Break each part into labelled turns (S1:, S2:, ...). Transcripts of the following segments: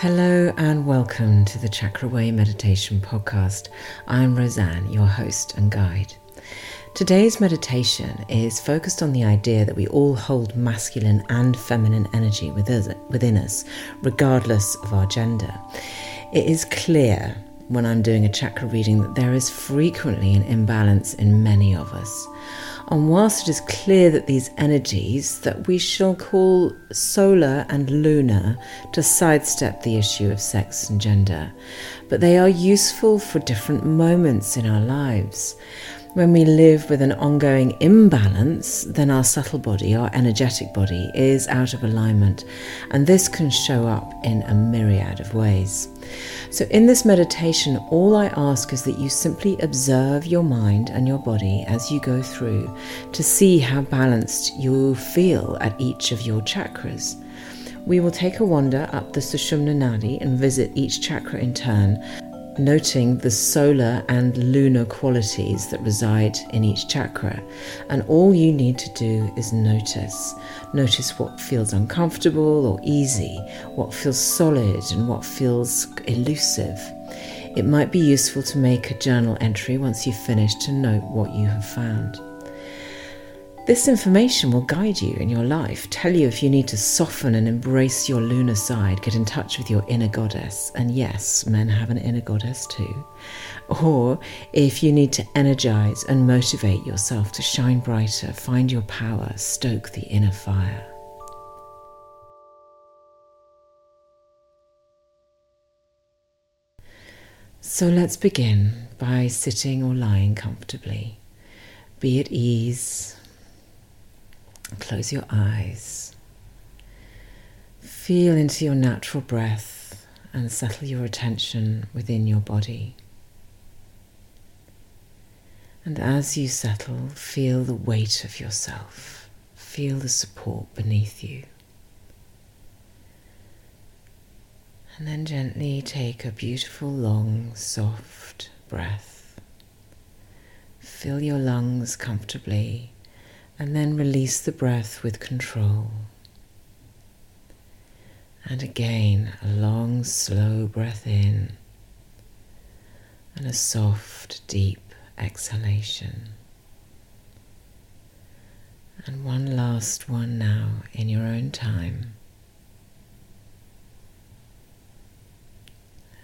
S1: Hello and welcome to the Chakra Way Meditation Podcast. I'm Roseanne, your host and guide. Today's meditation is focused on the idea that we all hold masculine and feminine energy within us, regardless of our gender. It is clear when I'm doing a chakra reading that there is frequently an imbalance in many of us. And whilst it is clear that these energies, that we shall call solar and lunar, to sidestep the issue of sex and gender, but they are useful for different moments in our lives. When we live with an ongoing imbalance, then our subtle body, our energetic body, is out of alignment, and this can show up in a myriad of ways. So, in this meditation, all I ask is that you simply observe your mind and your body as you go through to see how balanced you feel at each of your chakras. We will take a wander up the Sushumna Nadi and visit each chakra in turn noting the solar and lunar qualities that reside in each chakra. And all you need to do is notice. Notice what feels uncomfortable or easy, what feels solid and what feels elusive. It might be useful to make a journal entry once you've finished to note what you have found. This information will guide you in your life, tell you if you need to soften and embrace your lunar side, get in touch with your inner goddess. And yes, men have an inner goddess too. Or if you need to energize and motivate yourself to shine brighter, find your power, stoke the inner fire. So let's begin by sitting or lying comfortably. Be at ease Close your eyes. Feel into your natural breath and settle your attention within your body. And as you settle, feel the weight of yourself. Feel the support beneath you. And then gently take a beautiful, long, soft breath. Fill your lungs comfortably and then release the breath with control. And again, a long, slow breath in and a soft, deep exhalation. And one last one now in your own time.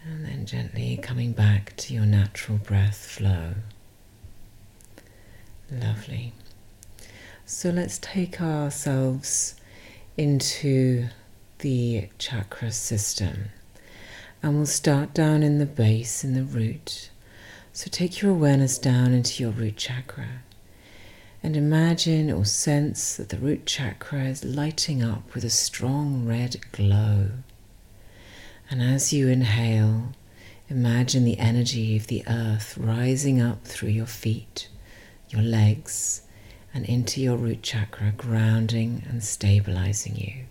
S1: And then gently coming back to your natural breath flow. Lovely. So let's take ourselves into the chakra system and we'll start down in the base, in the root. So take your awareness down into your root chakra and imagine or sense that the root chakra is lighting up with a strong red glow. And as you inhale, imagine the energy of the earth rising up through your feet, your legs, and into your root chakra, grounding and stabilizing you.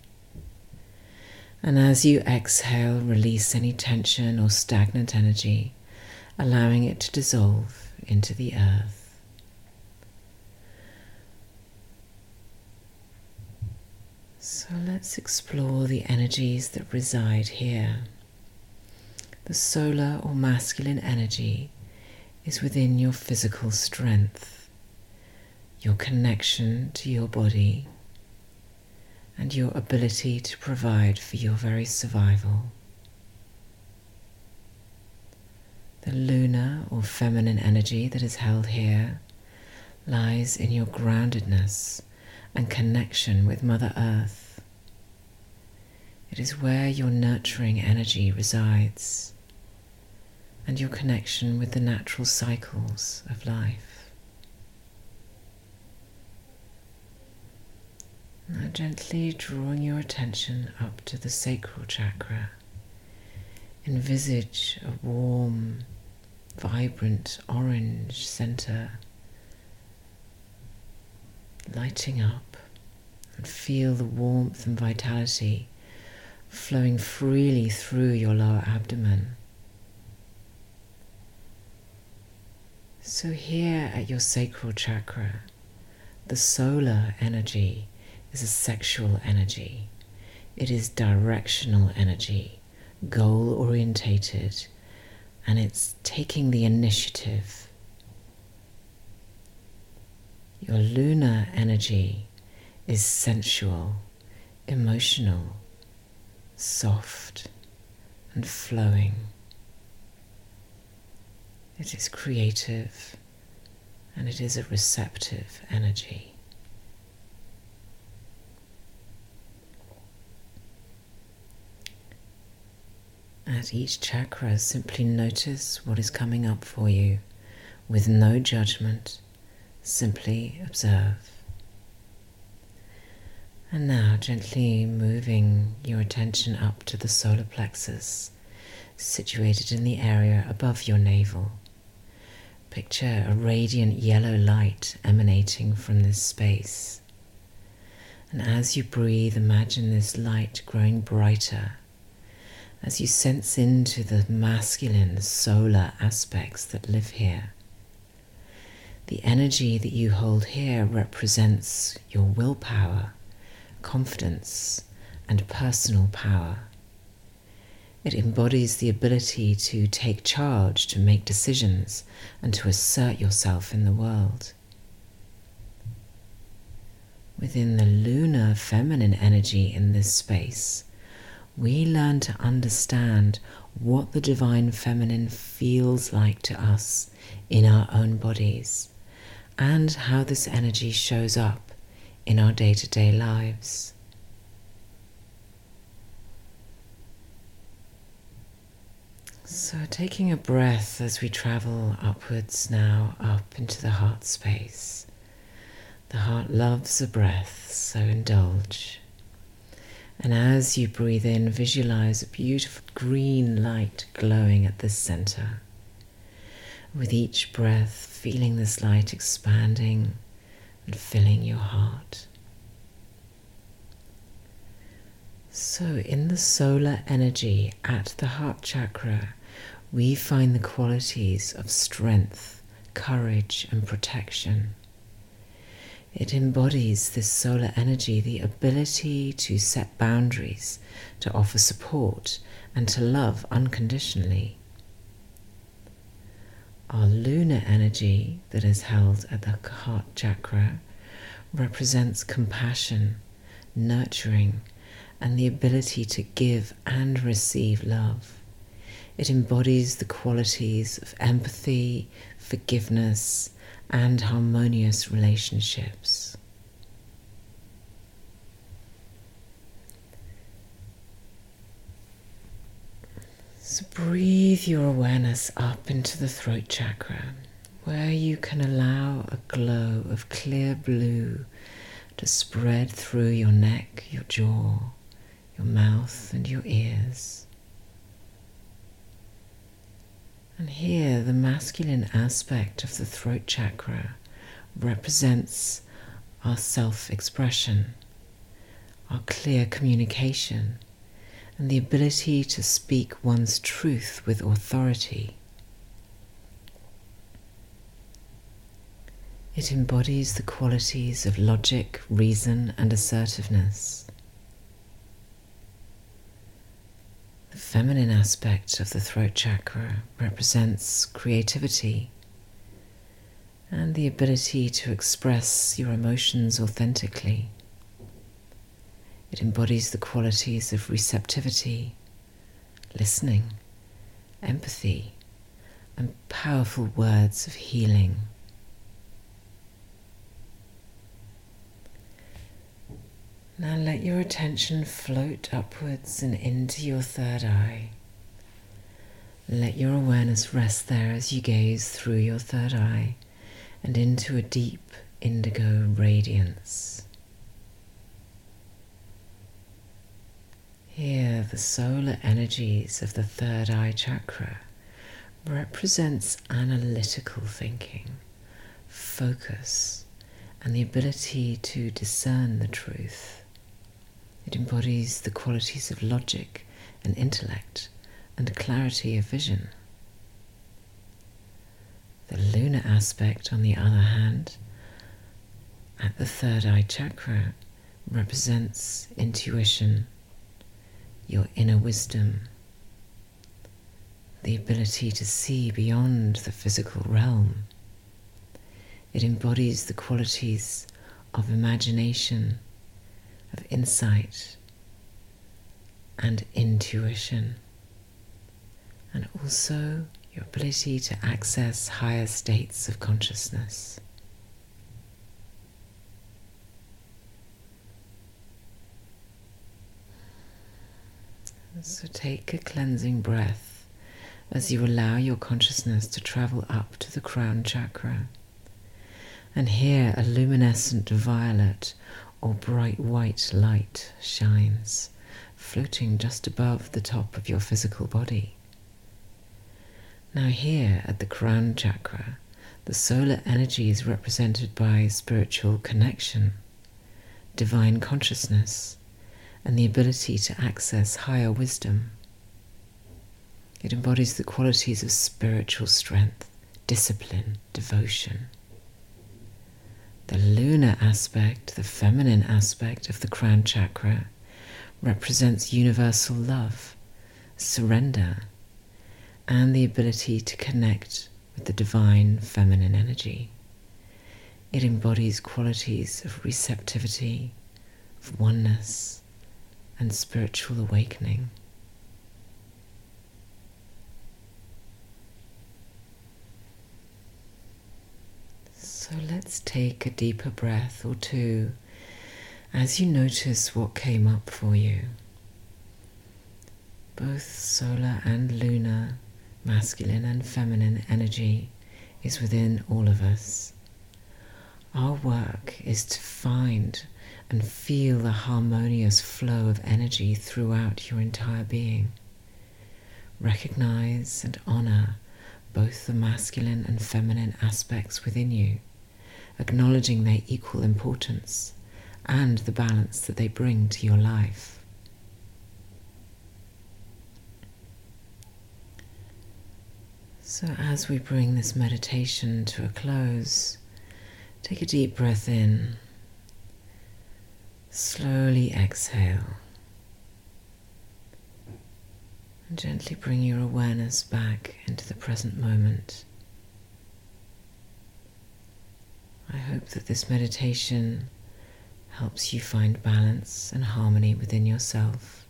S1: And as you exhale, release any tension or stagnant energy, allowing it to dissolve into the earth. So let's explore the energies that reside here. The solar or masculine energy is within your physical strength your connection to your body, and your ability to provide for your very survival. The lunar or feminine energy that is held here lies in your groundedness and connection with Mother Earth. It is where your nurturing energy resides and your connection with the natural cycles of life. Now, gently drawing your attention up to the sacral chakra, envisage a warm, vibrant orange center lighting up and feel the warmth and vitality flowing freely through your lower abdomen. So, here at your sacral chakra, the solar energy is a sexual energy. It is directional energy, goal orientated, and it's taking the initiative. Your lunar energy is sensual, emotional, soft, and flowing. It is creative and it is a receptive energy. At each chakra, simply notice what is coming up for you with no judgment, simply observe. And now, gently moving your attention up to the solar plexus, situated in the area above your navel. Picture a radiant yellow light emanating from this space. And as you breathe, imagine this light growing brighter as you sense into the masculine solar aspects that live here. The energy that you hold here represents your willpower confidence, and personal power. It embodies the ability to take charge, to make decisions, and to assert yourself in the world. Within the lunar feminine energy in this space, we learn to understand what the divine feminine feels like to us in our own bodies and how this energy shows up in our day to day lives. So, taking a breath as we travel upwards now up into the heart space. The heart loves a breath, so indulge. And as you breathe in, visualize a beautiful green light glowing at the center. With each breath, feeling this light expanding and filling your heart. So, in the solar energy at the heart chakra, we find the qualities of strength, courage, and protection. It embodies this solar energy, the ability to set boundaries, to offer support, and to love unconditionally. Our lunar energy that is held at the heart chakra represents compassion, nurturing, and the ability to give and receive love. It embodies the qualities of empathy, forgiveness, and harmonious relationships. So breathe your awareness up into the throat chakra, where you can allow a glow of clear blue to spread through your neck, your jaw, your mouth, and your ears. And here, the masculine aspect of the throat chakra represents our self expression, our clear communication and the ability to speak one's truth with authority. It embodies the qualities of logic, reason, and assertiveness. Feminine aspect of the throat chakra represents creativity and the ability to express your emotions authentically. It embodies the qualities of receptivity, listening, empathy, and powerful words of healing. Now let your attention float upwards and into your third eye. Let your awareness rest there as you gaze through your third eye and into a deep indigo radiance. Here, the solar energies of the third eye chakra represents analytical thinking, focus, and the ability to discern the truth. It embodies the qualities of logic and intellect and clarity of vision. The lunar aspect, on the other hand, at the third eye chakra, represents intuition your inner wisdom, the ability to see beyond the physical realm. It embodies the qualities of imagination, of insight, and intuition, and also your ability to access higher states of consciousness. So take a cleansing breath as you allow your consciousness to travel up to the crown chakra. And here a luminescent violet or bright white light shines, floating just above the top of your physical body. Now, here at the crown chakra, the solar energy is represented by spiritual connection, divine consciousness, and the ability to access higher wisdom. It embodies the qualities of spiritual strength, discipline, devotion. The lunar aspect, the feminine aspect of the crown chakra, represents universal love, surrender, and the ability to connect with the divine feminine energy. It embodies qualities of receptivity, of oneness, and spiritual awakening. So let's take a deeper breath or two as you notice what came up for you. Both solar and lunar, masculine and feminine energy is within all of us. Our work is to find and feel the harmonious flow of energy throughout your entire being. Recognize and honor both the masculine and feminine aspects within you, acknowledging their equal importance and the balance that they bring to your life. So, as we bring this meditation to a close, take a deep breath in Slowly exhale. And gently bring your awareness back into the present moment. I hope that this meditation helps you find balance and harmony within yourself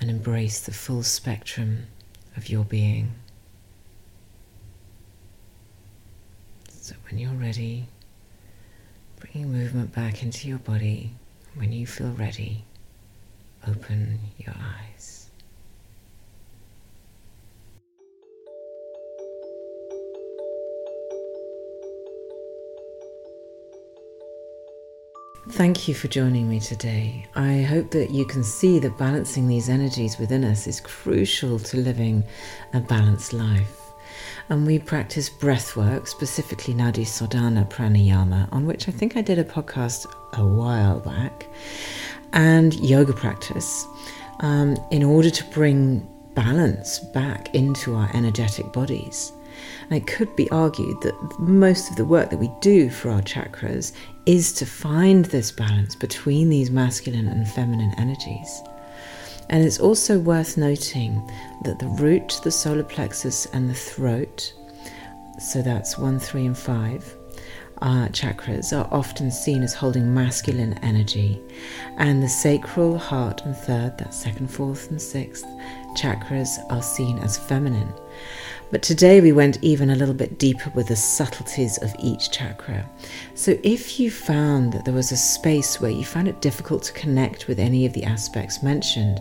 S1: and embrace the full spectrum of your being. So, when you're ready, bringing movement back into your body. When you feel ready, open your eyes. Thank you for joining me today. I hope that you can see that balancing these energies within us is crucial to living a balanced life and we practice breath work, specifically Nadi Sodhana Pranayama, on which I think I did a podcast a while back, and yoga practice um, in order to bring balance back into our energetic bodies. And it could be argued that most of the work that we do for our chakras is to find this balance between these masculine and feminine energies. And it's also worth noting that the root, the solar plexus, and the throat, so that's one, three, and five, uh, chakras are often seen as holding masculine energy, and the sacral, heart, and third, that second, fourth, and sixth, chakras are seen as feminine. But today we went even a little bit deeper with the subtleties of each chakra. So if you found that there was a space where you found it difficult to connect with any of the aspects mentioned,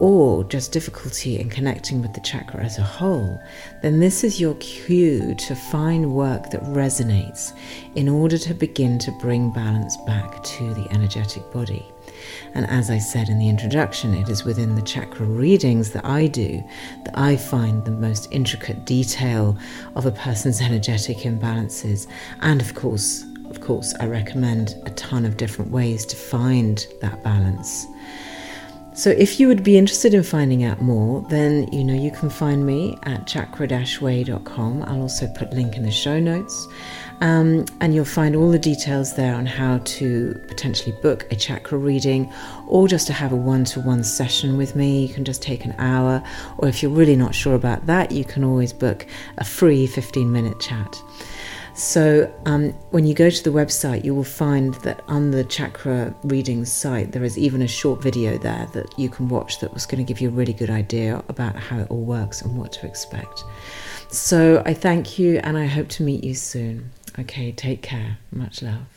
S1: or just difficulty in connecting with the chakra as a whole, then this is your cue to find work that resonates in order to begin to bring balance back to the energetic body. And as I said in the introduction, it is within the chakra readings that I do that I find the most intricate detail of a person's energetic imbalances. And of course, of course, I recommend a ton of different ways to find that balance. So if you would be interested in finding out more, then you know you can find me at chakra-way.com. I'll also put link in the show notes. Um, and you'll find all the details there on how to potentially book a chakra reading or just to have a one to one session with me. You can just take an hour, or if you're really not sure about that, you can always book a free 15 minute chat. So, um, when you go to the website, you will find that on the chakra reading site, there is even a short video there that you can watch that was going to give you a really good idea about how it all works and what to expect. So, I thank you and I hope to meet you soon. Okay, take care. Much love.